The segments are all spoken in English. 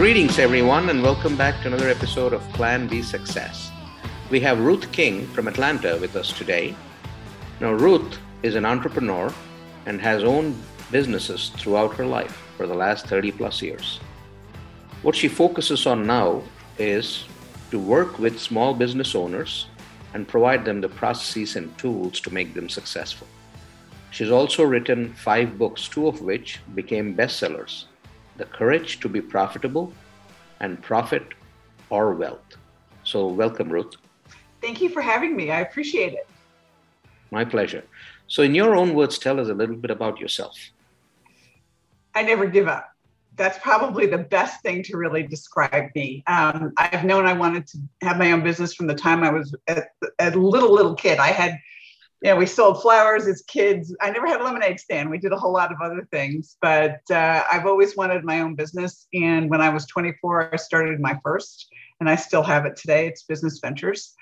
Greetings, everyone, and welcome back to another episode of Plan B Success. We have Ruth King from Atlanta with us today. Now, Ruth is an entrepreneur and has owned businesses throughout her life for the last 30 plus years. What she focuses on now is to work with small business owners and provide them the processes and tools to make them successful. She's also written five books, two of which became bestsellers The Courage to Be Profitable and Profit or Wealth. So, welcome, Ruth. Thank you for having me. I appreciate it. My pleasure. So, in your own words, tell us a little bit about yourself. I never give up. That's probably the best thing to really describe me. Um, I've known I wanted to have my own business from the time I was a, a little, little kid. I had know, we sold flowers as kids. I never had a lemonade stand. We did a whole lot of other things, but uh, I've always wanted my own business. And when I was 24, I started my first, and I still have it today. It's Business Ventures.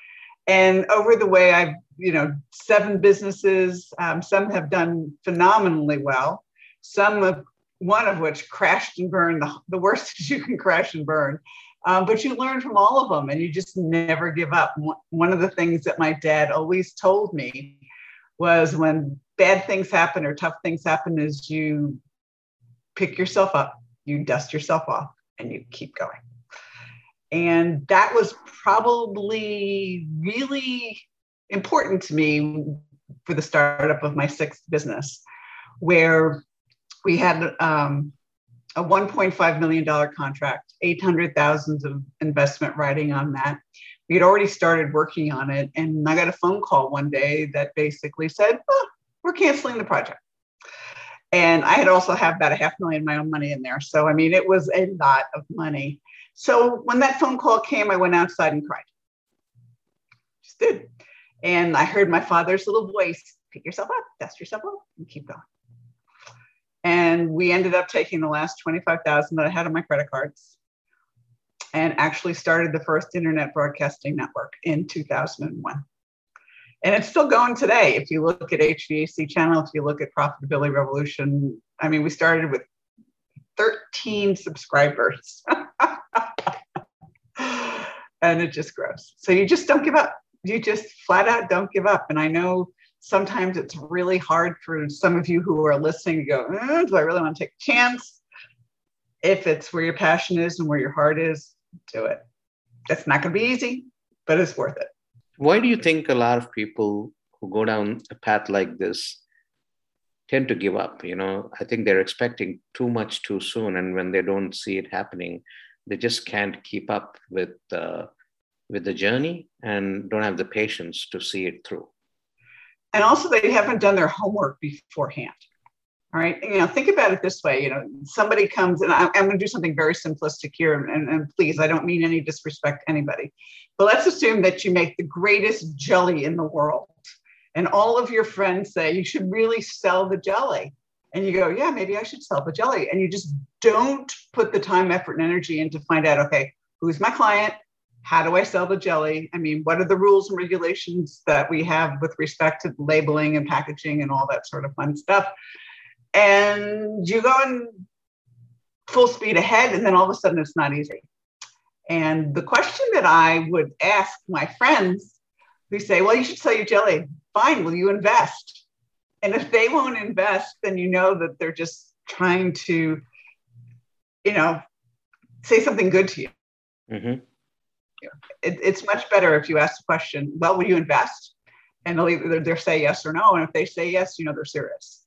And over the way, I've, you know, seven businesses. Um, some have done phenomenally well. Some of one of which crashed and burned. The, the worst is you can crash and burn. Um, but you learn from all of them and you just never give up. One of the things that my dad always told me was when bad things happen or tough things happen is you pick yourself up, you dust yourself off, and you keep going. And that was probably really important to me for the startup of my sixth business, where we had um, a $1.5 million contract, 800,000 of investment writing on that we had already started working on it. And I got a phone call one day that basically said, oh, we're canceling the project. And I had also have about a half million of my own money in there. So, I mean, it was a lot of money. So when that phone call came, I went outside and cried. Just did. And I heard my father's little voice pick yourself up, dust yourself up, and keep going. And we ended up taking the last 25,000 that I had on my credit cards and actually started the first internet broadcasting network in 2001. And it's still going today. If you look at HVAC channel, if you look at Profitability Revolution, I mean, we started with 13 subscribers. and it just grows. So you just don't give up. You just flat out don't give up. And I know sometimes it's really hard for some of you who are listening to go, eh, do I really want to take a chance? If it's where your passion is and where your heart is, do it. It's not going to be easy, but it's worth it. Why do you think a lot of people who go down a path like this tend to give up? You know, I think they're expecting too much too soon, and when they don't see it happening, they just can't keep up with uh, with the journey and don't have the patience to see it through. And also, they haven't done their homework beforehand. All right. You know, think about it this way. You know, somebody comes and I, am going to do something very simplistic here. And, and please, I don't mean any disrespect to anybody. But let's assume that you make the greatest jelly in the world. And all of your friends say you should really sell the jelly. And you go, yeah, maybe I should sell the jelly. And you just don't put the time, effort, and energy in to find out, okay, who's my client? How do I sell the jelly? I mean, what are the rules and regulations that we have with respect to labeling and packaging and all that sort of fun stuff? And you go in full speed ahead, and then all of a sudden it's not easy. And the question that I would ask my friends who say, Well, you should sell your jelly, fine, will you invest? And if they won't invest, then you know that they're just trying to, you know, say something good to you. Mm-hmm. It, it's much better if you ask the question, Well, will you invest? And they'll either they'll say yes or no. And if they say yes, you know they're serious.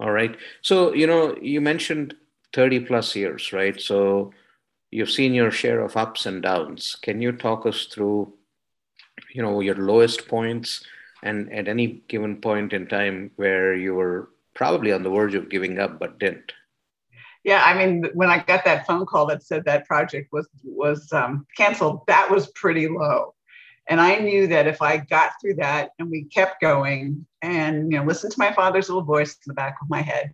All right. So, you know, you mentioned 30 plus years, right? So you've seen your share of ups and downs. Can you talk us through, you know, your lowest points and at any given point in time where you were probably on the verge of giving up but didn't? Yeah, I mean, when I got that phone call that said that project was was um, canceled, that was pretty low. And I knew that if I got through that and we kept going and you know listened to my father's little voice in the back of my head,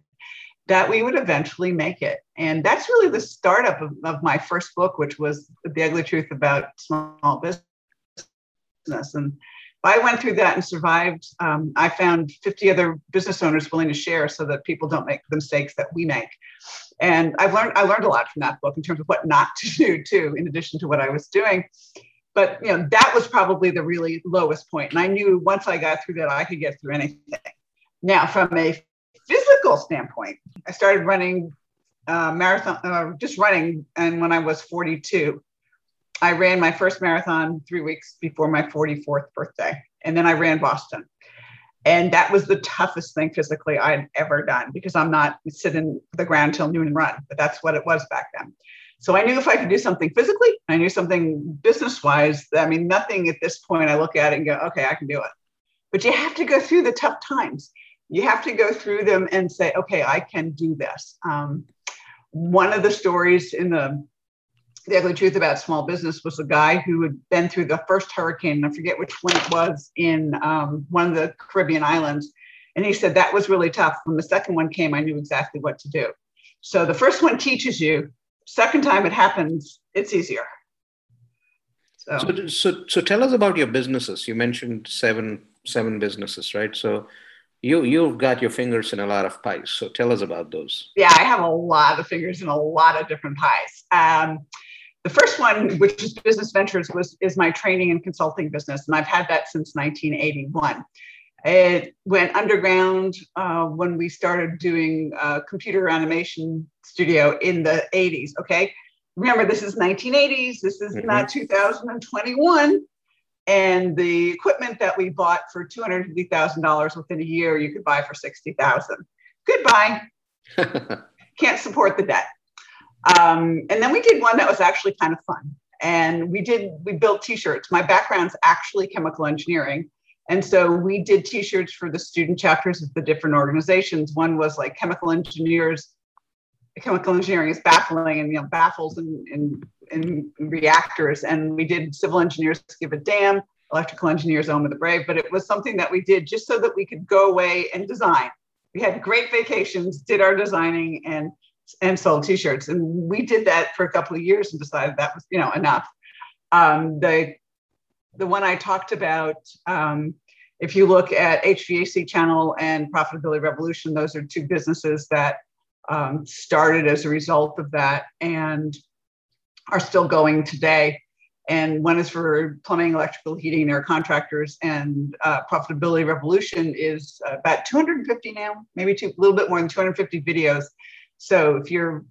that we would eventually make it. And that's really the startup of, of my first book, which was The Ugly Truth About Small Business. And I went through that and survived. Um, I found 50 other business owners willing to share so that people don't make the mistakes that we make. And I've learned I learned a lot from that book in terms of what not to do too, in addition to what I was doing. But you know, that was probably the really lowest. And I knew once I got through that, I could get through anything. Now, from a physical standpoint, I started running uh, marathon, uh, just running. And when I was 42, I ran my first marathon three weeks before my 44th birthday. And then I ran Boston. And that was the toughest thing physically I'd ever done because I'm not sitting the ground till noon and run, but that's what it was back then. So I knew if I could do something physically, I knew something business wise. I mean, nothing at this point, I look at it and go, okay, I can do it. But you have to go through the tough times. You have to go through them and say, okay, I can do this. Um, one of the stories in the the ugly truth about small business was a guy who had been through the first hurricane, I forget which one it was in um, one of the Caribbean islands. And he said that was really tough. When the second one came, I knew exactly what to do. So the first one teaches you, second time it happens, it's easier. So, so, so, so tell us about your businesses. You mentioned seven seven businesses, right? So you you've got your fingers in a lot of pies. So tell us about those. Yeah, I have a lot of fingers in a lot of different pies. Um, the first one, which is Business Ventures, was is my training and consulting business, and I've had that since 1981. It went underground uh, when we started doing uh, computer animation studio in the 80s. Okay, remember this is 1980s. This is mm-hmm. not 2021. And the equipment that we bought for $250,000 within a year, you could buy for 60,000. Goodbye. Can't support the debt. Um, and then we did one that was actually kind of fun. And we did, we built t shirts. My background's actually chemical engineering. And so we did t shirts for the student chapters of the different organizations. One was like chemical engineers. Chemical engineering is baffling and you know baffles and, in, in reactors. And we did civil engineers give a damn, electrical engineers own the brave. But it was something that we did just so that we could go away and design. We had great vacations, did our designing, and and sold t-shirts and we did that for a couple of years and decided that was you know enough um, the the one i talked about um, if you look at hvac channel and profitability revolution those are two businesses that um, started as a result of that and are still going today and one is for plumbing electrical heating air contractors and uh, profitability revolution is about 250 now maybe a little bit more than 250 videos so if you're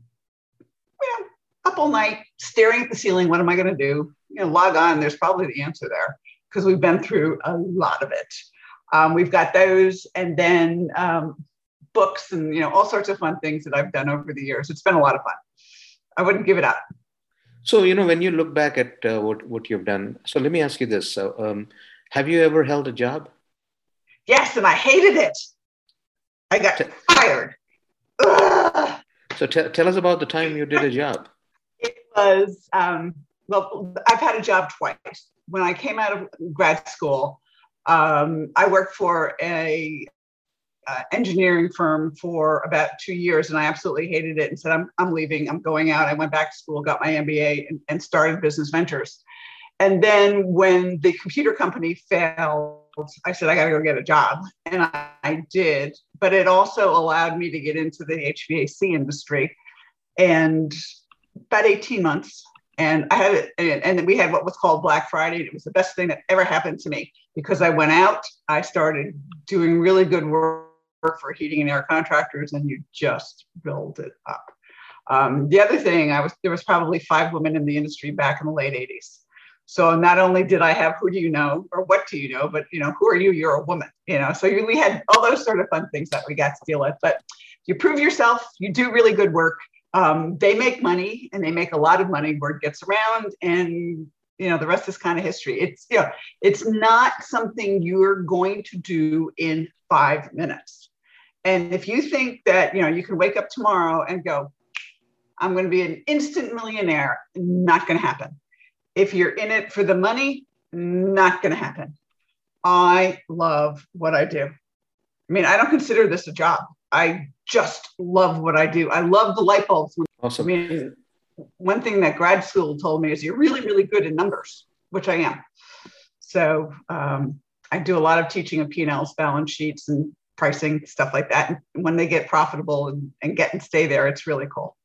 you know, up all night staring at the ceiling, what am I going to do? You know, log on. There's probably the answer there because we've been through a lot of it. Um, we've got those, and then um, books, and you know, all sorts of fun things that I've done over the years. It's been a lot of fun. I wouldn't give it up. So you know, when you look back at uh, what what you've done, so let me ask you this: so, um, Have you ever held a job? Yes, and I hated it. I got fired. So t- tell us about the time you did a job. It was, um, well, I've had a job twice. When I came out of grad school, um, I worked for a uh, engineering firm for about two years and I absolutely hated it and said, I'm, I'm leaving, I'm going out. I went back to school, got my MBA, and, and started business ventures. And then when the computer company failed, I said, I got to go get a job. And I, I, did. But it also allowed me to get into the HVAC industry. And about 18 months. And I had it, and, and we had what was called Black Friday. It was the best thing that ever happened to me because I went out, I started doing really good work for heating and air contractors, and you just build it up. Um, the other thing, I was there was probably five women in the industry back in the late 80s so not only did I have who do you know or what do you know, but you know, who are you? You're a woman, you know. So we had all those sort of fun things that we got to deal with. But you prove yourself, you do really good work. Um, they make money and they make a lot of money. Word gets around, and you know the rest is kind of history. It's you know, it's not something you're going to do in five minutes. And if you think that you know you can wake up tomorrow and go, I'm going to be an instant millionaire, not going to happen if you're in it for the money, not going to happen. I love what I do. I mean, I don't consider this a job. I just love what I do. I love the light bulbs. Awesome. I mean, one thing that grad school told me is you're really, really good in numbers, which I am. So um, I do a lot of teaching of P&Ls, balance sheets, and pricing stuff like that. And when they get profitable and, and get and stay there, it's really cool.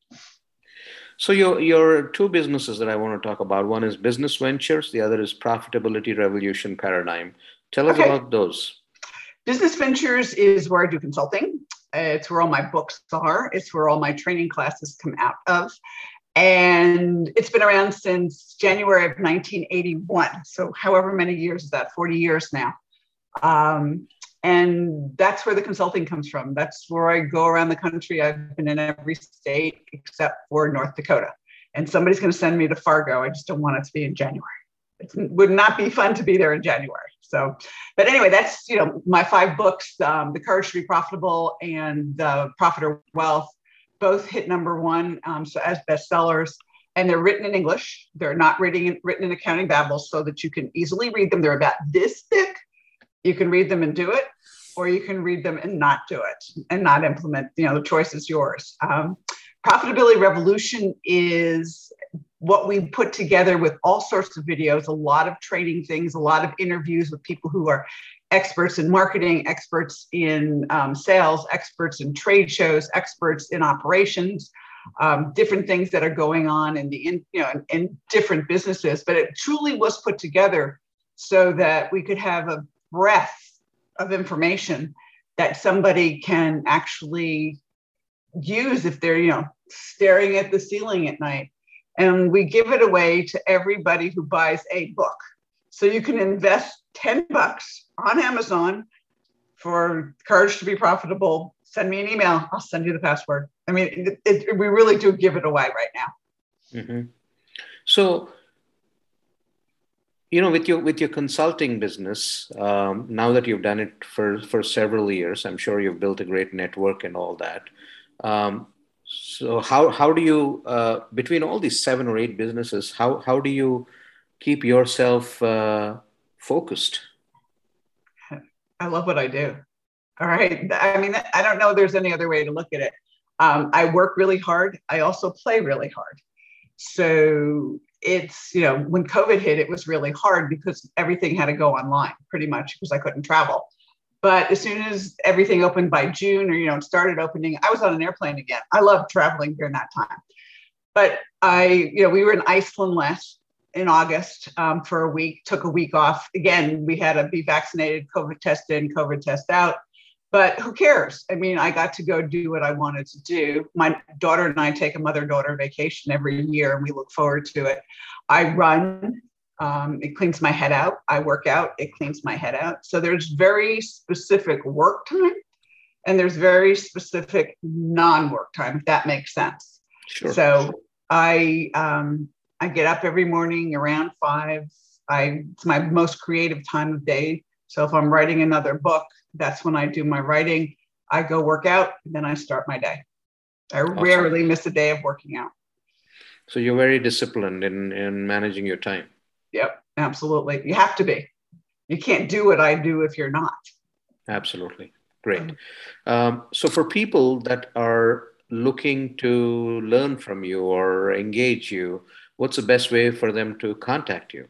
So your your two businesses that I want to talk about, one is business ventures, the other is profitability revolution paradigm. Tell us okay. about those. Business ventures is where I do consulting. It's where all my books are. It's where all my training classes come out of. And it's been around since January of 1981. So, however many years is that? 40 years now. Um, and that's where the consulting comes from. That's where I go around the country. I've been in every state except for North Dakota. And somebody's going to send me to Fargo. I just don't want it to be in January. It would not be fun to be there in January. So, but anyway, that's you know my five books: um, The Courage to Be Profitable and The Profit or Wealth. Both hit number one, um, so as bestsellers, and they're written in English. They're not written in, written in accounting babble, so that you can easily read them. They're about this thick, you can read them and do it or you can read them and not do it and not implement you know the choice is yours um, profitability revolution is what we put together with all sorts of videos a lot of training things a lot of interviews with people who are experts in marketing experts in um, sales experts in trade shows experts in operations um, different things that are going on in the in, you know in, in different businesses. But it truly was put together so that we could have a breadth of information that somebody can actually use if they're you know staring at the ceiling at night and we give it away to everybody who buys a book. So you can invest 10 bucks on amazon for courage to be profitable. Send me an email. I'll send you the password. I mean it, it, we really do give it away right now. Mm-hmm. so you know with your with your consulting business um, now that you've done it for for several years i'm sure you've built a great network and all that um, so how how do you uh, between all these seven or eight businesses how how do you keep yourself uh, focused? I love what i do. All right. I mean i don't know there's any other way to look at it. Um, i work really hard. I also play really hard. So it's you know when covid hit it was really hard because everything had to go online pretty much because i couldn't travel but as soon as everything opened by june or you know started opening i was on an airplane again i love traveling during that time but i you know we were in iceland last in august um, for a week took a week off again we had to be vaccinated covid test in covid test out but who cares? I mean, I got to go do what I wanted to do. My daughter and I take a mother daughter vacation every year, and we look forward to it. I run, um, it cleans my head out. I work out, it cleans my head out. So there's very specific work time, and there's very specific non work time, if that makes sense. Sure. So I, um, I get up every morning around five. I, it's my most creative time of day. So if I'm writing another book, that's when I do my writing. I go work out, then I start my day. I awesome. rarely miss a day of working out. So you're very disciplined in, in managing your time. Yep, absolutely. You have to be. You can't do what I do if you're not. Absolutely. Great. Um, so for people that are looking to learn from you or engage you, what's the best way for them to contact you?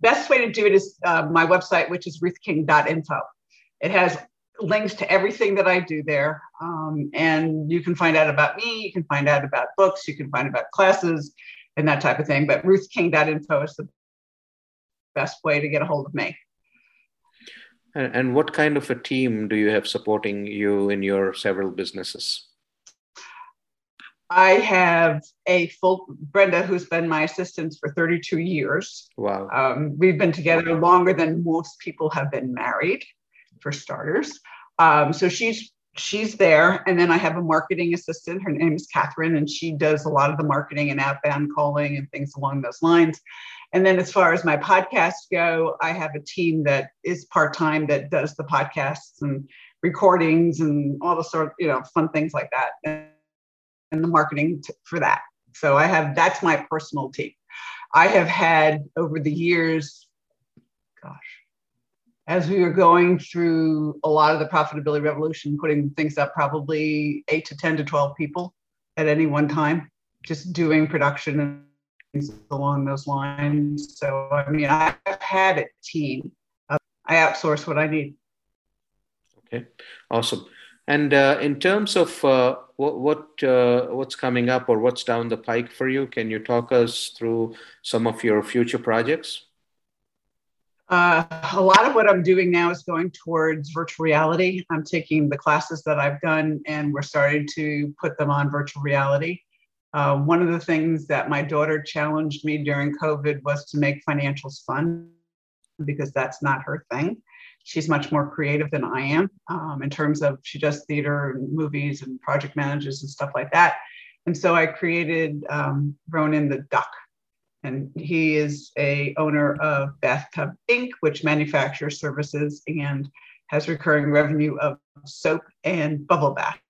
Best way to do it is uh, my website, which is ruthking.info. It has links to everything that I do there. Um, and you can find out about me, you can find out about books, you can find about classes and that type of thing. But ruthking.info is the best way to get a hold of me. And what kind of a team do you have supporting you in your several businesses? I have a full Brenda, who's been my assistant for 32 years. Wow. Um, we've been together longer than most people have been married for starters. Um, so she's she's there, and then I have a marketing assistant. Her name is Catherine, and she does a lot of the marketing and outbound calling and things along those lines. And then as far as my podcasts go, I have a team that is part time that does the podcasts and recordings and all the sort of you know fun things like that, and, the marketing t- for that. So I have that's my personal team. I have had over the years, gosh, as we were going through a lot of the profitability revolution, putting things up probably eight to 10 to 12 people at any one time, just doing production and things along those lines. So, I mean, I've had a team. I outsource what I need. Okay, awesome. And uh, in terms of uh, what, what uh, what's coming up or what's down the pike for you, can you talk us through some of your future projects? Uh, a lot of what I'm doing now is going towards virtual reality. I'm taking the classes that I've done and we're starting to put them on virtual reality. Uh, one of the things that my daughter challenged me during COVID was to make financials fun because that's not her thing. She's much more creative than I am um, in terms of she does theater and movies and project managers and stuff like that. And so I created um, Ronan the Duck and he is a owner of Bathtub Inc., which manufactures services and has recurring revenue of soap and bubble bath.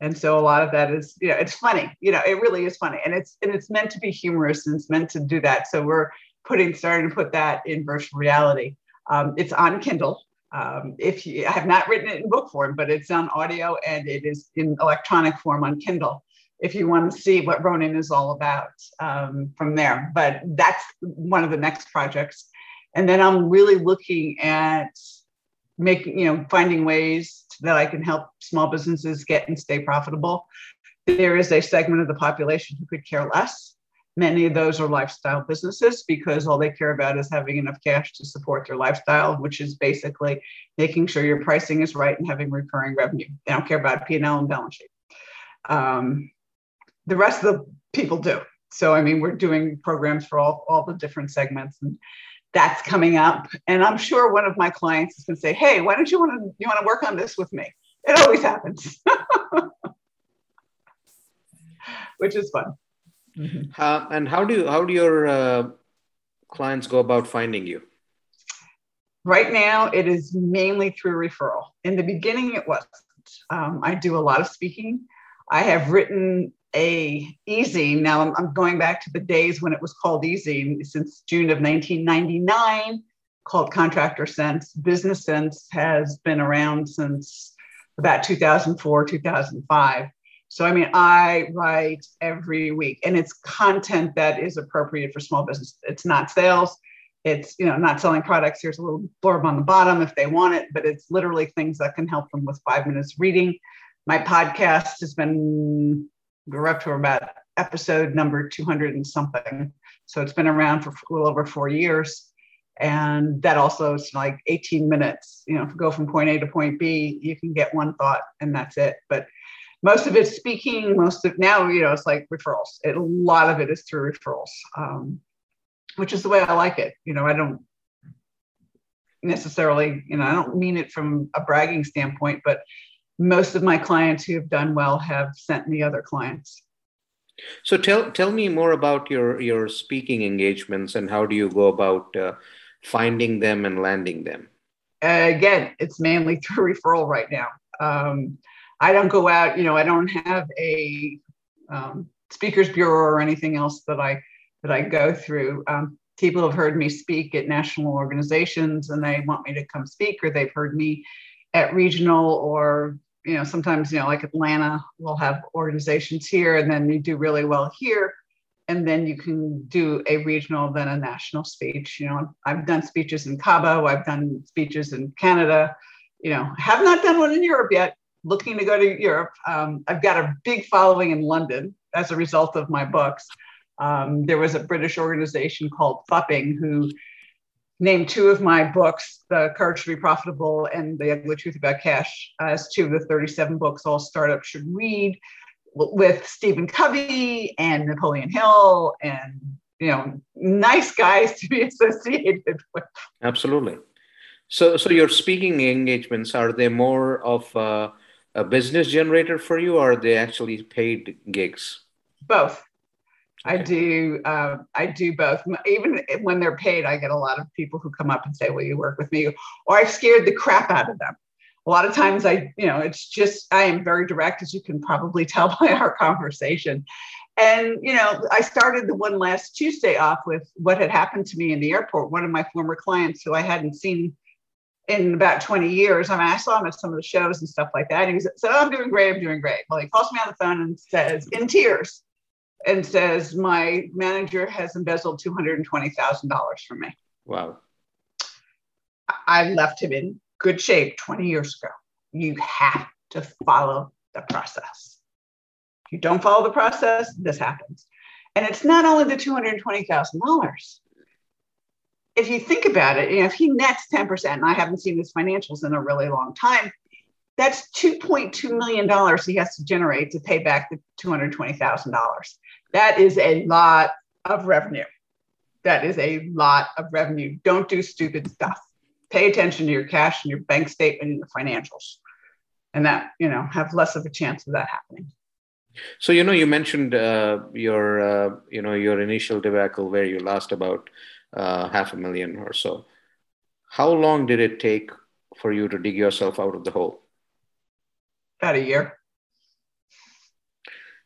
And so a lot of that is, you know, it's funny, you know, it really is funny. And it's and it's meant to be humorous and it's meant to do that. So we're putting starting to put that in virtual reality. Um, it's on Kindle. Um, if you, I have not written it in book form, but it's on audio and it is in electronic form on Kindle if you want to see what Ronin is all about um, from there. But that's one of the next projects. And then I'm really looking at making, you know, finding ways that I can help small businesses get and stay profitable. There is a segment of the population who could care less. Many of those are lifestyle businesses because all they care about is having enough cash to support their lifestyle, which is basically making sure your pricing is right and having recurring revenue. They don't care about P&L and balance sheet. Um, the rest of the people do. So I mean, we're doing programs for all, all the different segments and that's coming up. And I'm sure one of my clients is going to say, "Hey, why don't you want to you want to work on this with me?" It always happens, which is fun. Mm-hmm. Uh, and how do you, how do your uh, clients go about finding you? Right now, it is mainly through referral. In the beginning, it wasn't. Um, I do a lot of speaking. I have written a e-zine now I'm, I'm, going back to the days when it was called e-zine since june of 1999 called contractor sense business sense has been around since about 2004 2005 so i mean i write every week and it's content that is appropriate for small business. It's not sales. It's you know not selling products. Here's a little blurb on the bottom if they want it but it's literally things that can help them with five minutes reading. My podcast has been we're up to about episode number 200 and something. So it's been around for a little over four years. And that also is like 18 minutes, you know, go from point A to point B, you can get one thought and that's it. But most of it's speaking, most of now, you know, it's like referrals. It, a lot of it is through referrals, um, which is the way I like it. You know, I don't necessarily, you know, I don't mean it from a bragging standpoint, but most of my clients who have done well have sent me other clients. So tell tell me more about your your speaking engagements and how do you go about uh, finding them and landing them? Uh, again, it's mainly through referral right now. Um, I don't go out, you know, I don't have a um, speakers bureau or anything else that I that I go through. Um, people have heard me speak at national organizations and they want me to come speak, or they've heard me at regional or you know, sometimes, you know, like Atlanta will have organizations here and then you do really well here. And then you can do a regional, then a national speech. You know, I've done speeches in Cabo, I've done speeches in Canada, you know, have not done one in Europe yet, looking to go to Europe. Um, I've got a big following in London as a result of my books. Um, there was a British organization called Fupping who named two of my books, The Courage to Be Profitable and The Ugly Truth About Cash, as two of the 37 books all startups should read with Stephen Covey and Napoleon Hill and you know nice guys to be associated with. Absolutely. So, so your speaking engagements are they more of a, a business generator for you, or are they actually paid gigs? Both. I do. Uh, I do both. Even when they're paid, I get a lot of people who come up and say, "Will you work with me?" Or I've scared the crap out of them. A lot of times, I, you know, it's just I am very direct, as you can probably tell by our conversation. And you know, I started the one last Tuesday off with what had happened to me in the airport. One of my former clients, who I hadn't seen in about 20 years. I mean, I saw him at some of the shows and stuff like that. And he said, oh, I'm doing great. I'm doing great. Well, he calls me on the phone and says, in tears, and says, My manager has embezzled $220,000 from me. Wow. I left him in good shape 20 years ago. You have to follow the process. If you don't follow the process, this happens. And it's not only the $220,000. If you think about it, you know, if he nets 10%, and I haven't seen his financials in a really long time, that's $2.2 million he has to generate to pay back the $220,000. That is a lot of revenue. That is a lot of revenue. Don't do stupid stuff. Pay attention to your cash and your bank statement and your financials. And that, you know, have less of a chance of that happening. So, you know, you mentioned uh, your, uh, you know, your initial debacle where you lost about uh, half a million or so. How long did it take for you to dig yourself out of the hole? About a year.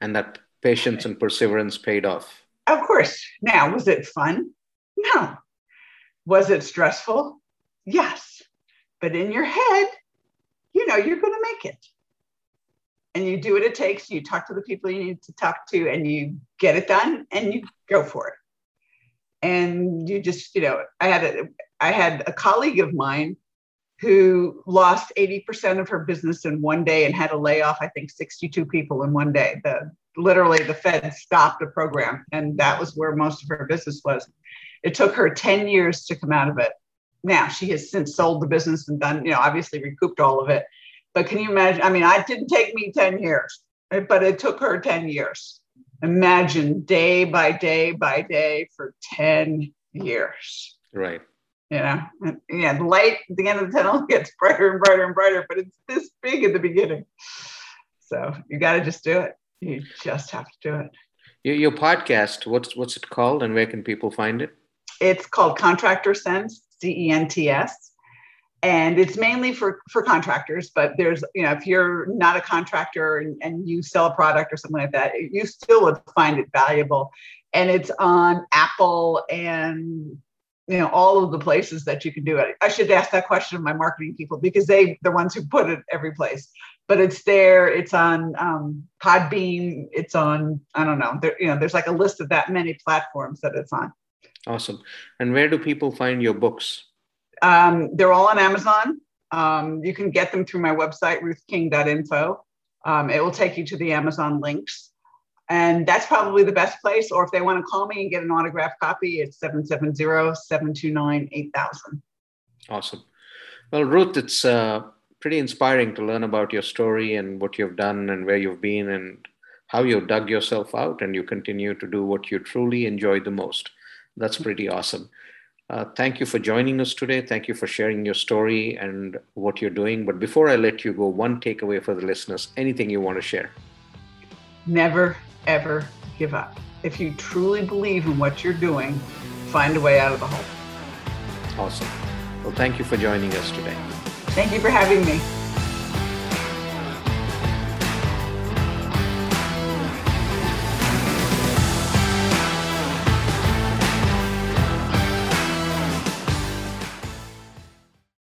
And that patience and perseverance paid off. Of course. Now, was it fun? No. Was it stressful? Yes. But in your head, you know you're going to make it. And you do what it takes. You talk to the people you need to talk to, and you get it done, and you go for it. And you just, you know, I had a, I had a colleague of mine who lost 80% of her business in one day and had to lay off, I think, 62 people in one day. The literally the Fed stopped the program, and that was where most of her business was. It took her 10 years to come out of it. Now she has since sold the business and done, you know, obviously recouped all of it. But can you imagine? I mean, it didn't take me 10 years, but it took her 10 years. Imagine day by day by day for 10 years. Right you know, yeah, the light at the end of the tunnel gets brighter and brighter and brighter, but it's this big at the beginning. So you got to just do it. You just have to do it. Your, your podcast, what's what's it called, and where can people find it? It's called Contractor Sense, C E N T S, and it's mainly for for contractors. But there's, you know, if you're not a contractor and, and you sell a product or something like that, you still would find it valuable. And it's on Apple and you know all of the places that you can do it. I should ask that question of my marketing people because they the ones who put it every place but it's there it's on um, podbean it's on i don't know there you know there's like a list of that many platforms that it's on. Awesome. And where do people find your books? Um, they're all on amazon. Um, you can get them through my website ruthking.info um, it will take you to the amazon links and that's probably the best place. Or if they want to call me and get an autographed copy, it's 770 729 8000. Awesome. Well, Ruth, it's uh, pretty inspiring to learn about your story and what you've done and where you've been and how you've dug yourself out and you continue to do what you truly enjoy the most. That's pretty awesome. Uh, thank you for joining us today. Thank you for sharing your story and what you're doing. But before I let you go, one takeaway for the listeners anything you want to share? Never ever give up. If you truly believe in what you're doing, find a way out of the hole. Awesome. Well, thank you for joining us today. Thank you for having me.